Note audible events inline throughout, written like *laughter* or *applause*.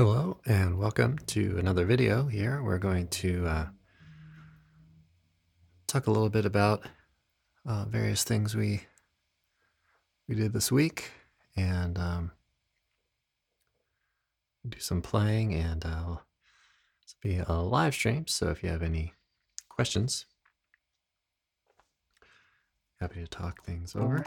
Hello and welcome to another video here. We're going to uh, talk a little bit about uh, various things we we did this week and um, do some playing and uh, this will be a live stream so if you have any questions happy to talk things over.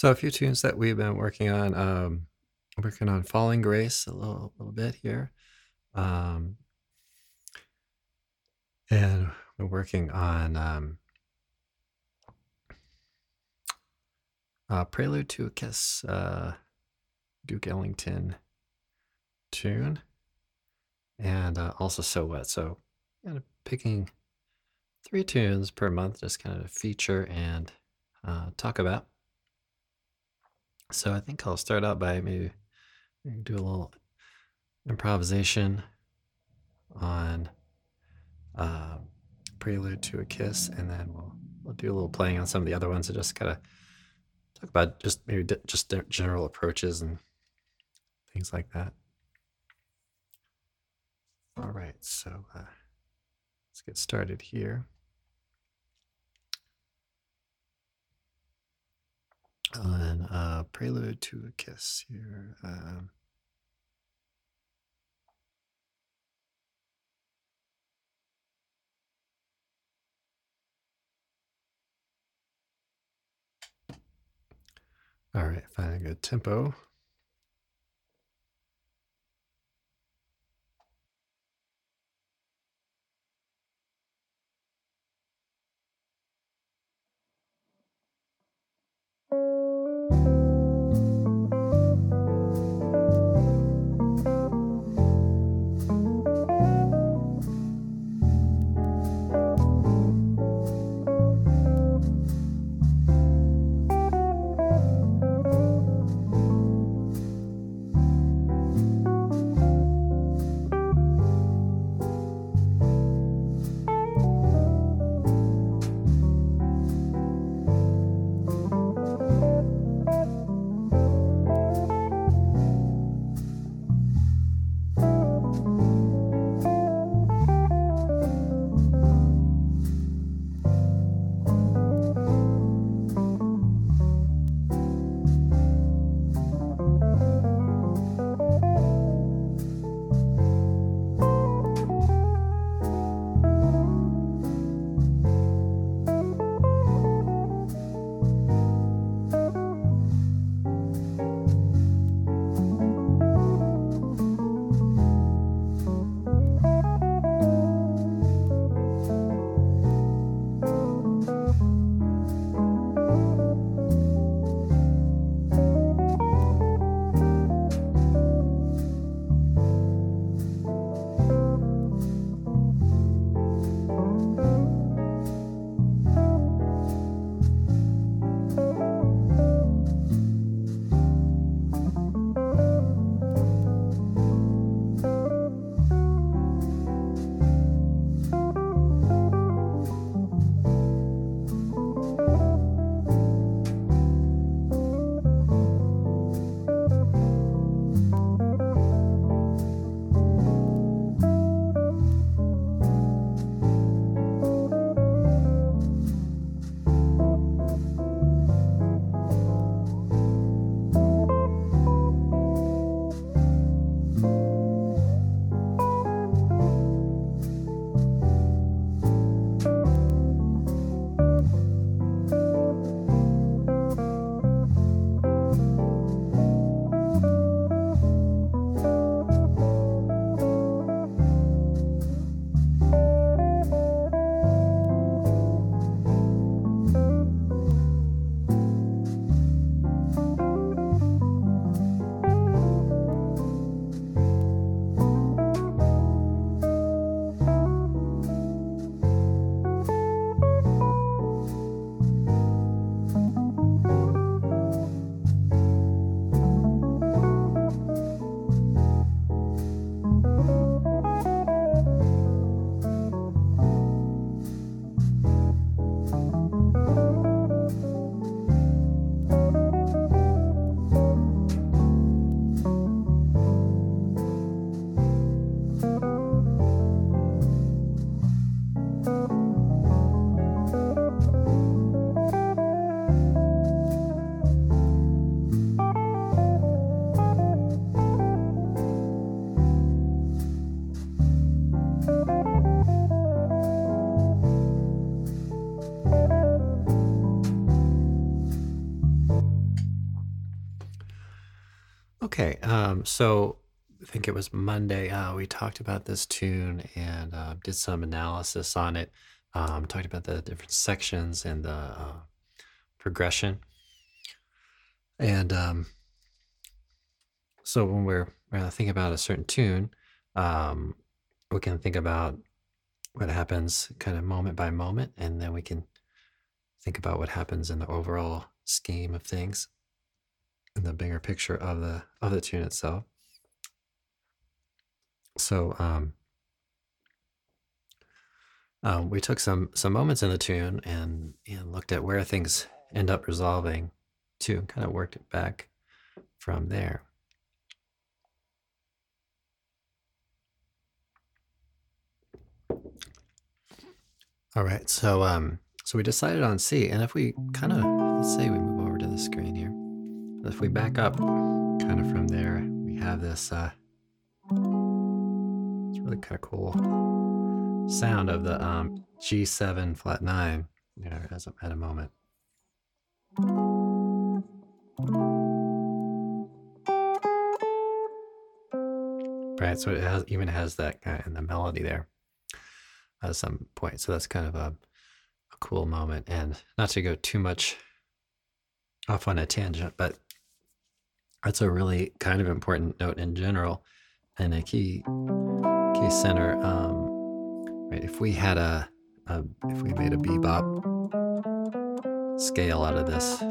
So a few tunes that we've been working on, um, working on Falling Grace a little, little bit here. Um, and we're working on um, uh, Prelude to a Kiss, uh, Duke Ellington tune, and uh, also So What. So kind of picking three tunes per month, just kind of feature and uh, talk about. So I think I'll start out by maybe do a little improvisation on uh, Prelude to a Kiss, and then we'll we'll do a little playing on some of the other ones and just kind of talk about just maybe di- just general approaches and things like that. All right, so uh, let's get started here. on uh, Prelude to a Kiss here. Um, all right, find a good tempo. Um, so I think it was Monday. Uh, we talked about this tune and uh, did some analysis on it. Um, talked about the different sections and the uh, progression. And um, so when we're thinking about a certain tune, um, we can think about what happens kind of moment by moment, and then we can think about what happens in the overall scheme of things in the bigger picture of the of the tune itself. So um, um, we took some some moments in the tune and and looked at where things end up resolving to and kind of worked it back from there. All right, so um, so we decided on C, and if we kind of let's say we move over to the screen here, if we back up kind of from there, we have this. Uh, it's really kind of cool sound of the um, G7 flat nine. You know, as at a moment. Right, so it has, even has that kind of in the melody there at some point. So that's kind of a, a cool moment. And not to go too much off on a tangent, but that's a really kind of important note in general and a key key center. Um, right, if we had a, a if we made a bebop scale out of this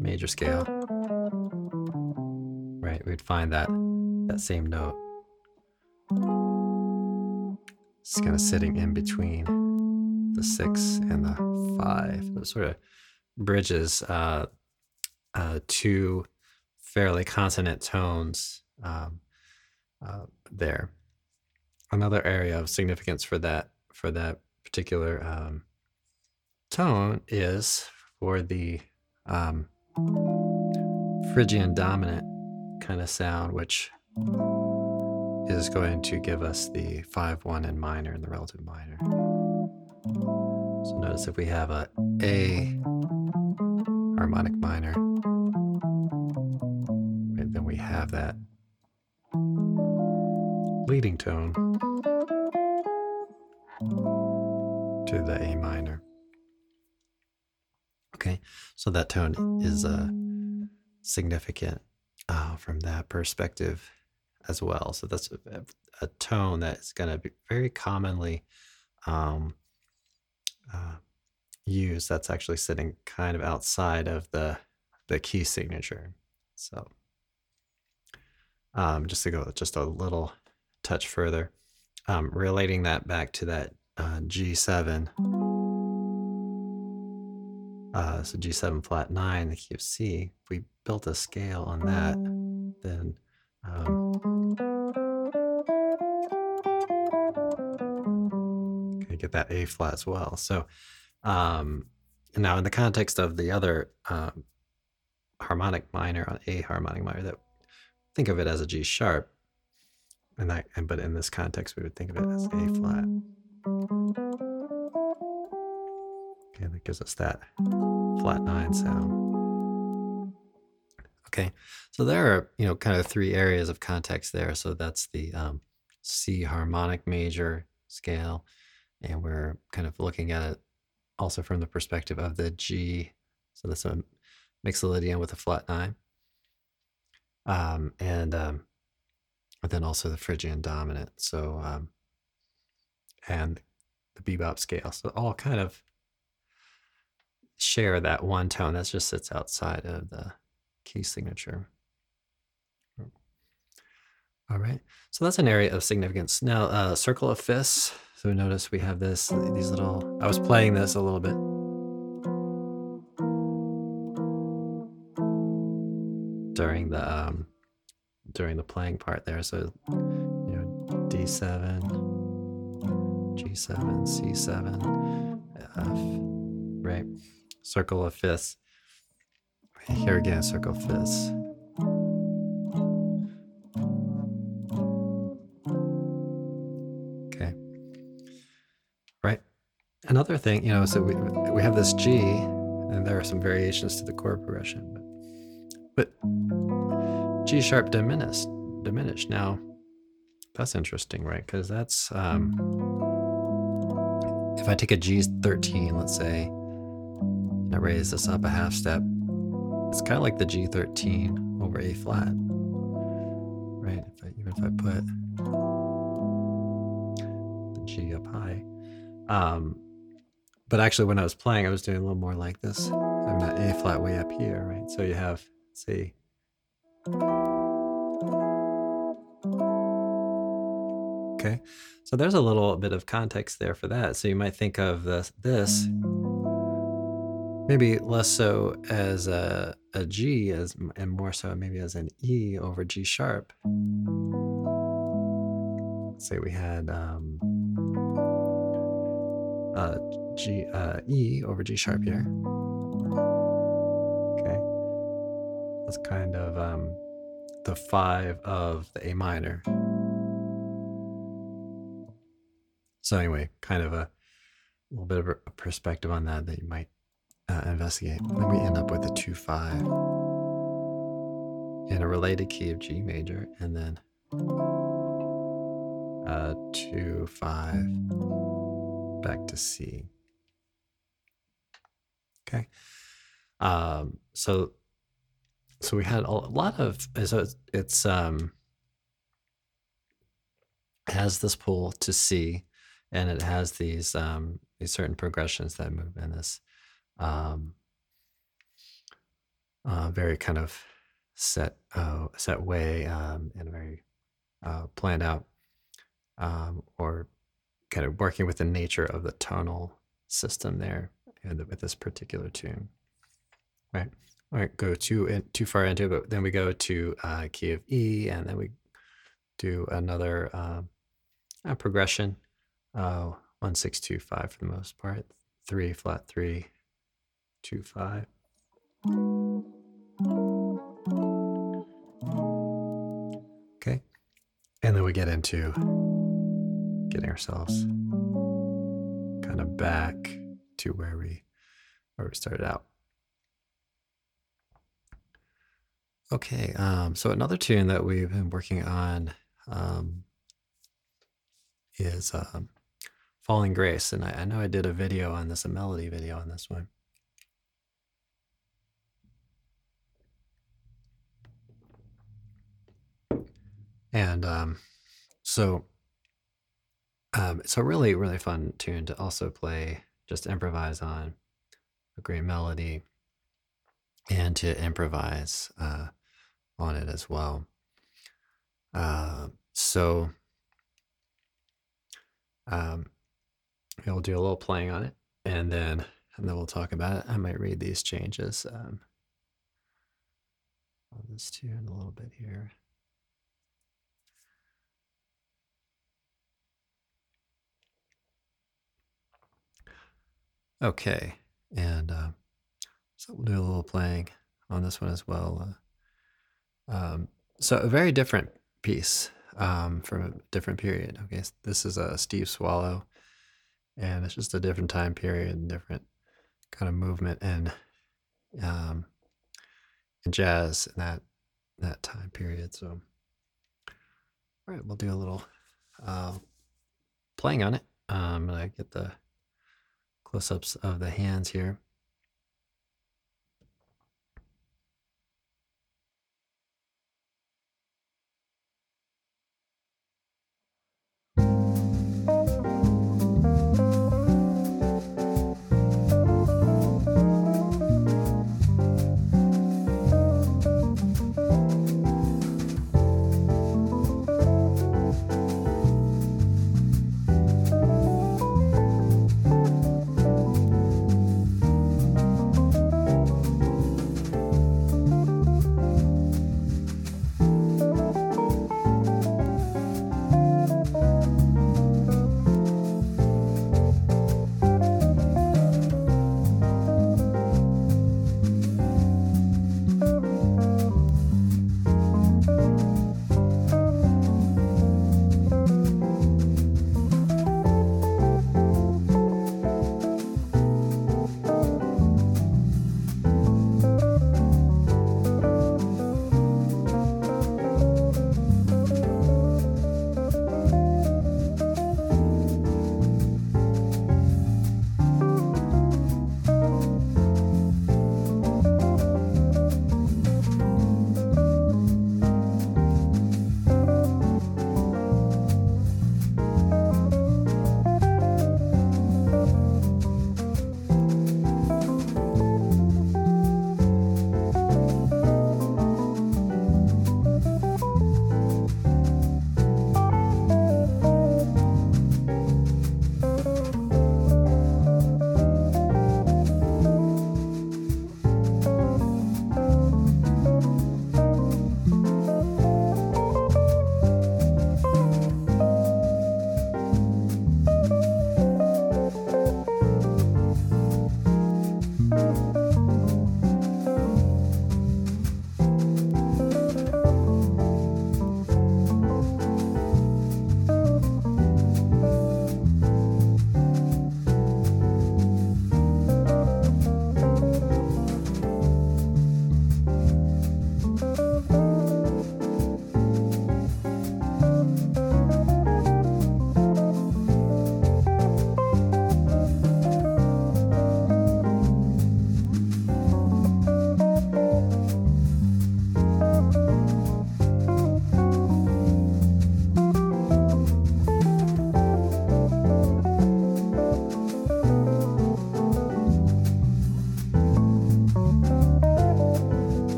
major scale, right, we'd find that that same note it's kind of sitting in between the six and the five. It sort of bridges uh, uh, two fairly consonant tones um, uh, there. Another area of significance for that for that particular um, tone is for the um, Phrygian dominant kind of sound, which is going to give us the 5-1 in minor and the relative minor. So notice if we have a A harmonic minor, And then we have that leading tone to the A minor. Okay, so that tone is uh, significant uh, from that perspective as well. So that's a, a tone that is going to be very commonly um, uh, used. That's actually sitting kind of outside of the the key signature. So um, just to go just a little touch further, um, relating that back to that uh, G7. Uh, so G7 flat nine, the key of C. If we built a scale on that, then um, get that A flat as well. So um, now in the context of the other um, harmonic minor A harmonic minor, that think of it as a G sharp, and that and but in this context we would think of it as A flat. Okay, that gives us that flat nine sound. Okay, so there are you know kind of three areas of context there. So that's the um, C harmonic major scale, and we're kind of looking at it also from the perspective of the G. So that's a mixolydian with a flat nine, um, and um, then also the Phrygian dominant. So um, and the bebop scale. So all kind of share that one tone that just sits outside of the key signature. All right, so that's an area of significance. Now, uh, circle of fifths. So notice we have this, these little, I was playing this a little bit. During the, um, during the playing part there. So, you know, D7, G7, C7, F, right? Circle of fifths. Here again, circle of fifths. Another thing, you know, so we we have this G, and there are some variations to the chord progression, but but G sharp diminished. Diminished. Now, that's interesting, right? Because that's um, if I take a G13, let's say, and I raise this up a half step, it's kind of like the G13 over A flat, right? If I, even if I put the G up high. Um, but actually, when I was playing, I was doing a little more like this. I'm that A flat way up here, right? So you have, say, okay. So there's a little bit of context there for that. So you might think of this, this maybe less so as a, a G as and more so maybe as an E over G sharp. Say we had um, uh, G uh, E over G sharp here. Okay, that's kind of um, the five of the A minor. So anyway, kind of a little bit of a perspective on that that you might uh, investigate. Then we end up with a two five in a related key of G major, and then a two five back to C. Okay. Um, so so we had a lot of so it's, it's um has this pull to C and it has these um these certain progressions that move in this um uh, very kind of set uh, set way um, and very uh, planned out um, or kind of working with the nature of the tonal system there with this particular tune right? All right go too in, too far into it but then we go to uh, key of e and then we do another um, uh, progression. Uh, one six two five for the most part. Three flat three two five. Okay. And then we get into getting ourselves kind of back to where we where we started out. Okay, um, so another tune that we've been working on um, is um, Falling Grace, and I, I know I did a video on this, a melody video on this one. And um, so um, it's a really, really fun tune to also play, just improvise on a great melody and to improvise uh, on it as well. Uh, so um, we'll do a little playing on it and then and then we'll talk about it. I might read these changes um, on this tune a little bit here. Okay, and uh, so we'll do a little playing on this one as well. Uh, um, so a very different piece um, from a different period. Okay, so this is a Steve Swallow, and it's just a different time period different kind of movement and um, jazz in that that time period. So, all right, we'll do a little uh, playing on it. I'm gonna get the close-ups of the hands here.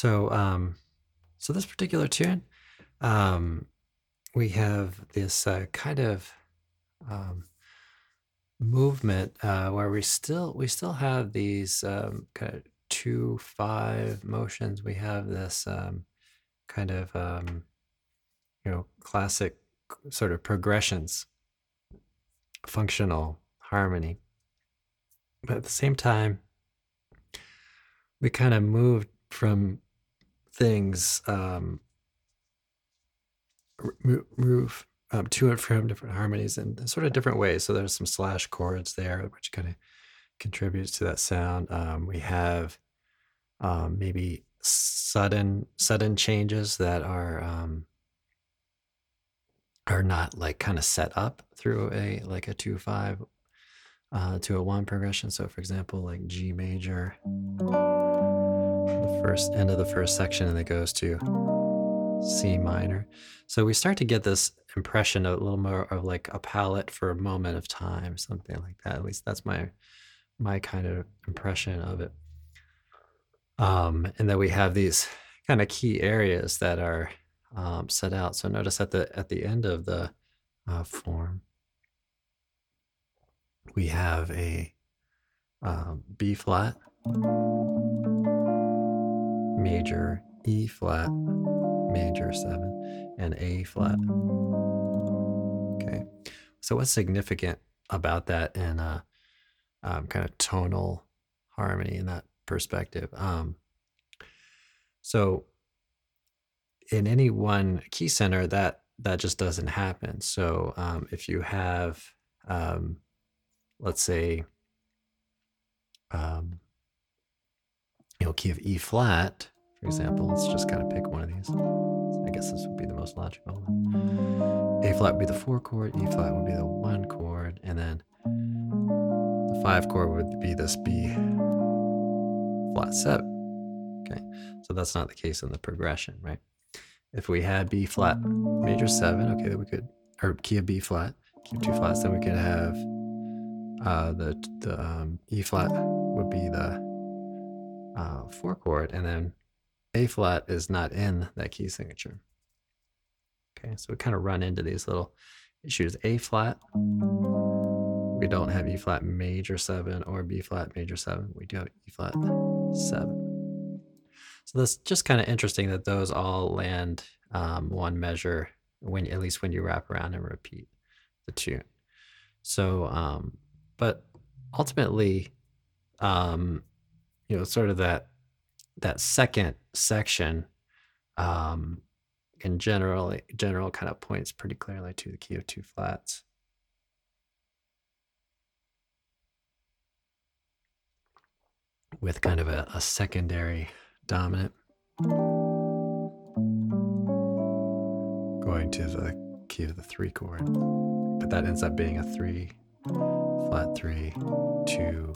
So, um, so this particular tune, um, we have this uh, kind of um, movement uh, where we still we still have these um, kind of two five motions. We have this um, kind of um, you know classic sort of progressions, functional harmony, but at the same time, we kind of moved from things um, move um, to and from different harmonies in sort of different ways. So there's some slash chords there, which kind of contributes to that sound. Um, we have um, maybe sudden sudden changes that are um, are not like kind of set up through a like a two five uh, to a one progression. So for example, like G major, the first end of the first section, and it goes to C minor. So we start to get this impression a little more of like a palette for a moment of time, something like that. At least that's my my kind of impression of it. Um, and then we have these kind of key areas that are um, set out. So notice at the at the end of the uh, form, we have a um, B flat, major E flat, major seven, and A flat. Okay. So what's significant about that in a um, kind of tonal harmony in that perspective? Um, so in any one key center, that that just doesn't happen. So um, if you have, um, let's say, um, you know, key of E flat, for example, let's just kind of pick one of these. I guess this would be the most logical. A flat would be the four chord, E flat would be the one chord, and then the five chord would be this B flat seven. Okay, so that's not the case in the progression, right? If we had B flat major seven, okay, then we could, or key of B flat, key of two flats, then we could have uh, the the um, E flat would be the uh, four chord, and then A flat is not in that key signature. Okay, so we kind of run into these little issues. A flat, we don't have E flat major seven or B flat major seven. We do have E flat seven. So that's just kind of interesting that those all land um, one measure when at least when you wrap around and repeat the tune. So, um, but ultimately, um, you know, sort of that that second section um, in general general kind of points pretty clearly to the key of two flats. With kind of a, a secondary dominant going to the key of the three chord, but that ends up being a three, flat three, two,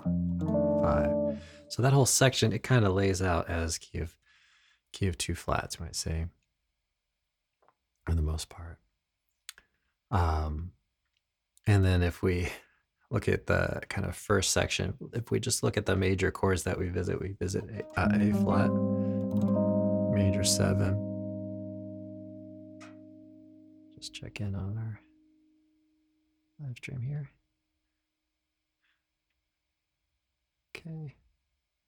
five. So that whole section it kind of lays out as key of key of two flats, you might say for the most part. Um, and then if we *laughs* look at the kind of first section, if we just look at the major chords that we visit, we visit A, uh, a flat, major seven. Just check in on our live stream here. Okay,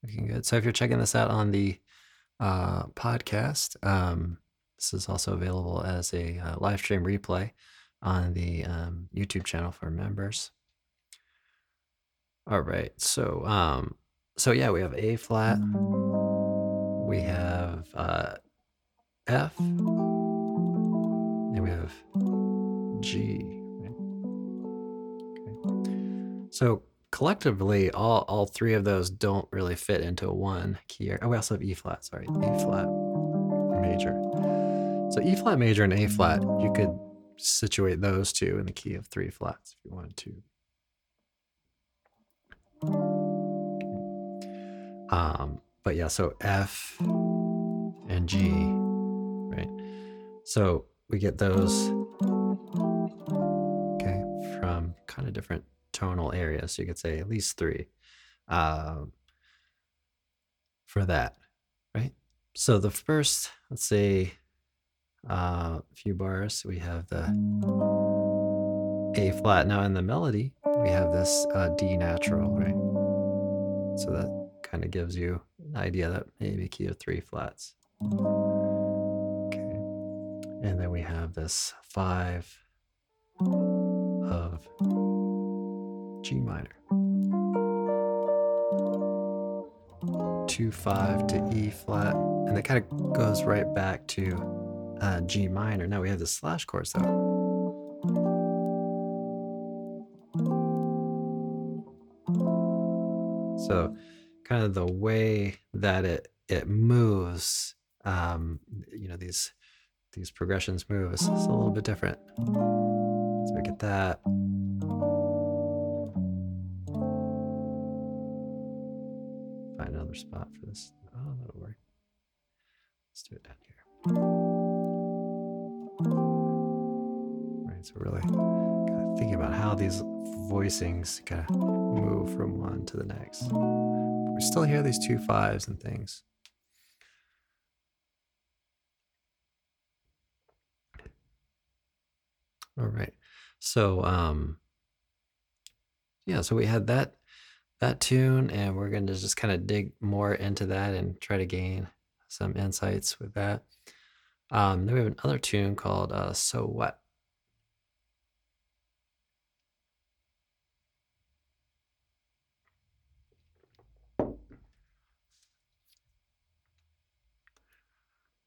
looking good. So if you're checking this out on the uh, podcast, um, this is also available as a uh, live stream replay on the um, YouTube channel for members. All right, so um, so yeah, we have A flat, we have uh, F, and we have G. Okay. So collectively, all all three of those don't really fit into one key. Oh, we also have E flat. Sorry, E flat major. So E flat major and A flat, you could situate those two in the key of three flats if you wanted to. Um, but yeah, so F and G, right? So we get those, okay, from kind of different tonal areas. So you could say at least three um, for that, right? so the first, let's say, uh, few bars, we have the A flat. Now in the melody, we have this uh, D natural, right? So that kind of gives you an idea that maybe key of three flats. Okay. And then we have this five of G minor. Two five to E flat, and that kind of goes right back to uh, G minor. Now we have the slash chords though. So, kind of the way that it it moves, um, you know, these these progressions move is a little bit different. So we get that. Find another spot for this. Oh, that'll work. Let's do it down here. Right, so really kind of thinking about how these voicings kind of move from one to the next. We still hear these two fives and things. All right. So um yeah, so we had that that tune and we're going to just kind of dig more into that and try to gain some insights with that. Um then we have another tune called uh So What.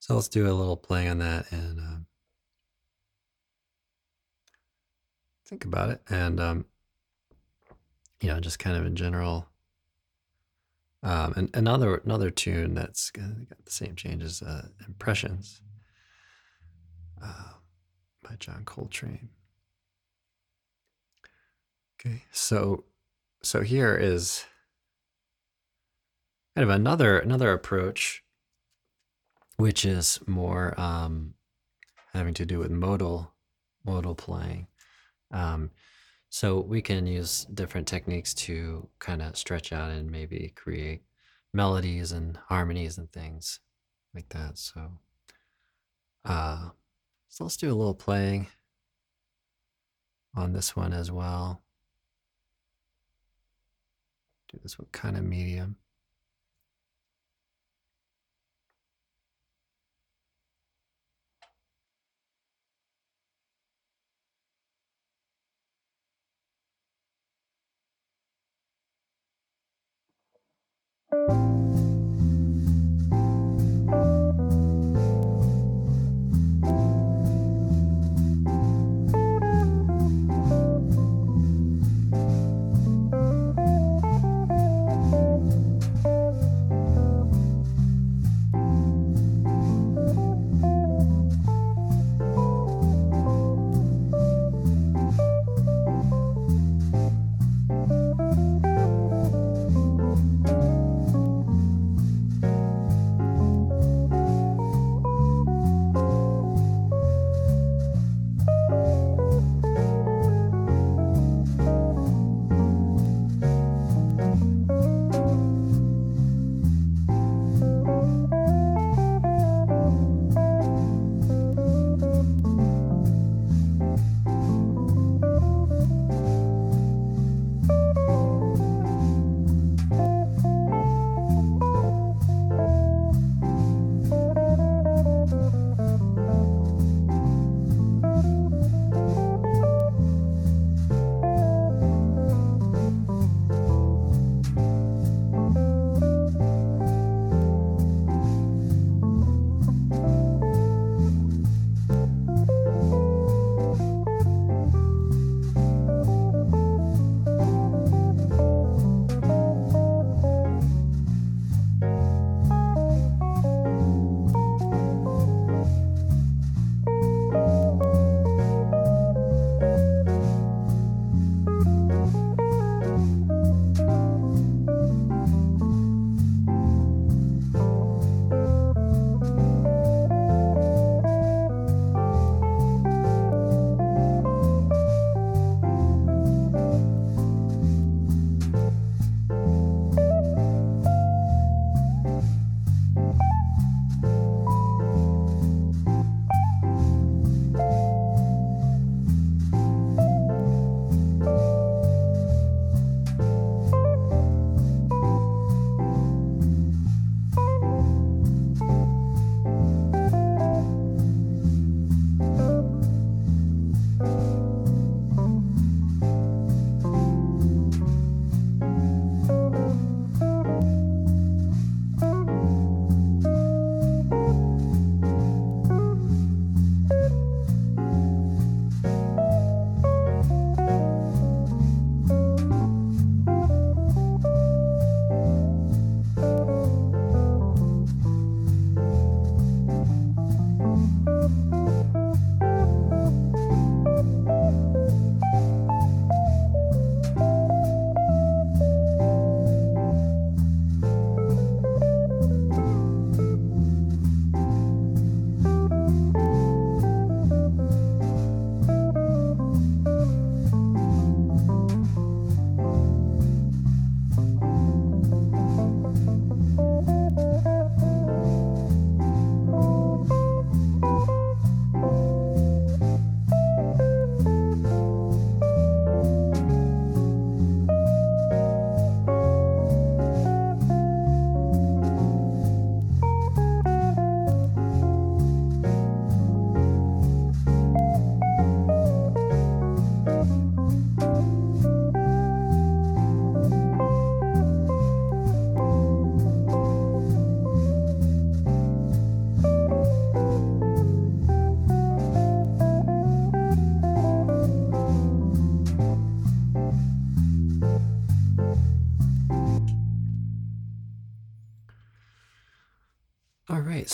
So let's do a little play on that and um, think about it. And, um, you know, just kind of in general. Um, and another another tune that's got the same changes, uh, "Impressions" uh, by John Coltrane. Okay, so so here is kind of another another approach which is more um, having to do with modal modal playing. Um, so we can use different techniques to kind of stretch out and maybe create melodies and harmonies and things like that. So, uh, so let's do a little playing on this one as well. Do this one kind of medium.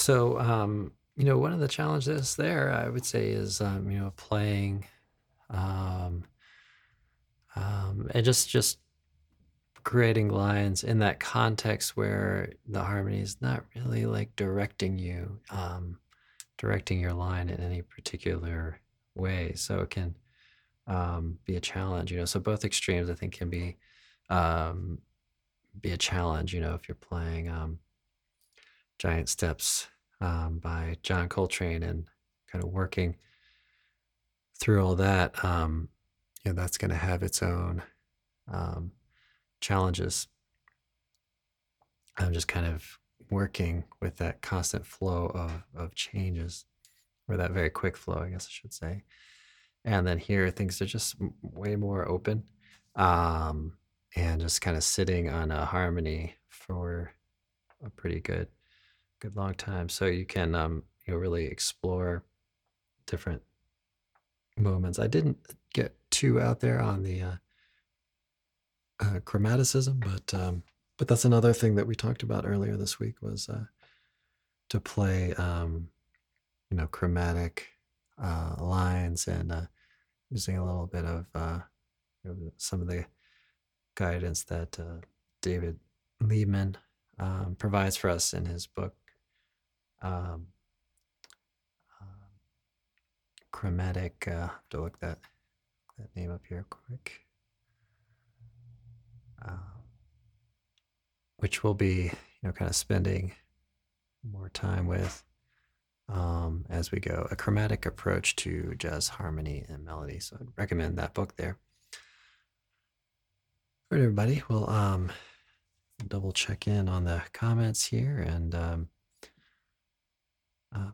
So, um, you know, one of the challenges there, I would say, is um, you know, playing, um, um, and just just creating lines in that context where the harmony is not really like directing you, um, directing your line in any particular way. So it can um, be a challenge, you know. So both extremes, I think, can be be a challenge, you know, if you're playing Giant Steps um, by John Coltrane and kind of working through all that, um, you know, that's going to have its own um, challenges. I'm just kind of working with that constant flow of, of changes, or that very quick flow, I guess I should say. And then here, things are just way more open um, and just kind of sitting on a harmony for a pretty good, good long time. So you can, um, you know, really explore different moments. I didn't get too out there on the uh, uh, chromaticism, but um, but that's another thing that we talked about earlier this week was uh, to play, um, you know, chromatic uh, lines and uh, using a little bit of uh, you know, some of the guidance that uh, David Liebman um, provides for us in his book. Um, uh, chromatic. Uh, to look that that name up here quick. Um, which we'll be, you know, kind of spending more time with um, as we go. A chromatic approach to jazz harmony and melody. So I'd recommend that book there. All right, everybody. We'll um, double check in on the comments here and um, um,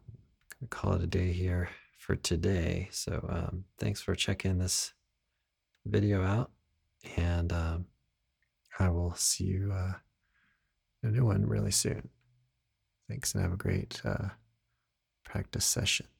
call it a day here for today. So um, thanks for checking this video out, and um, I will see you uh, a new one really soon. Thanks, and have a great uh, practice session.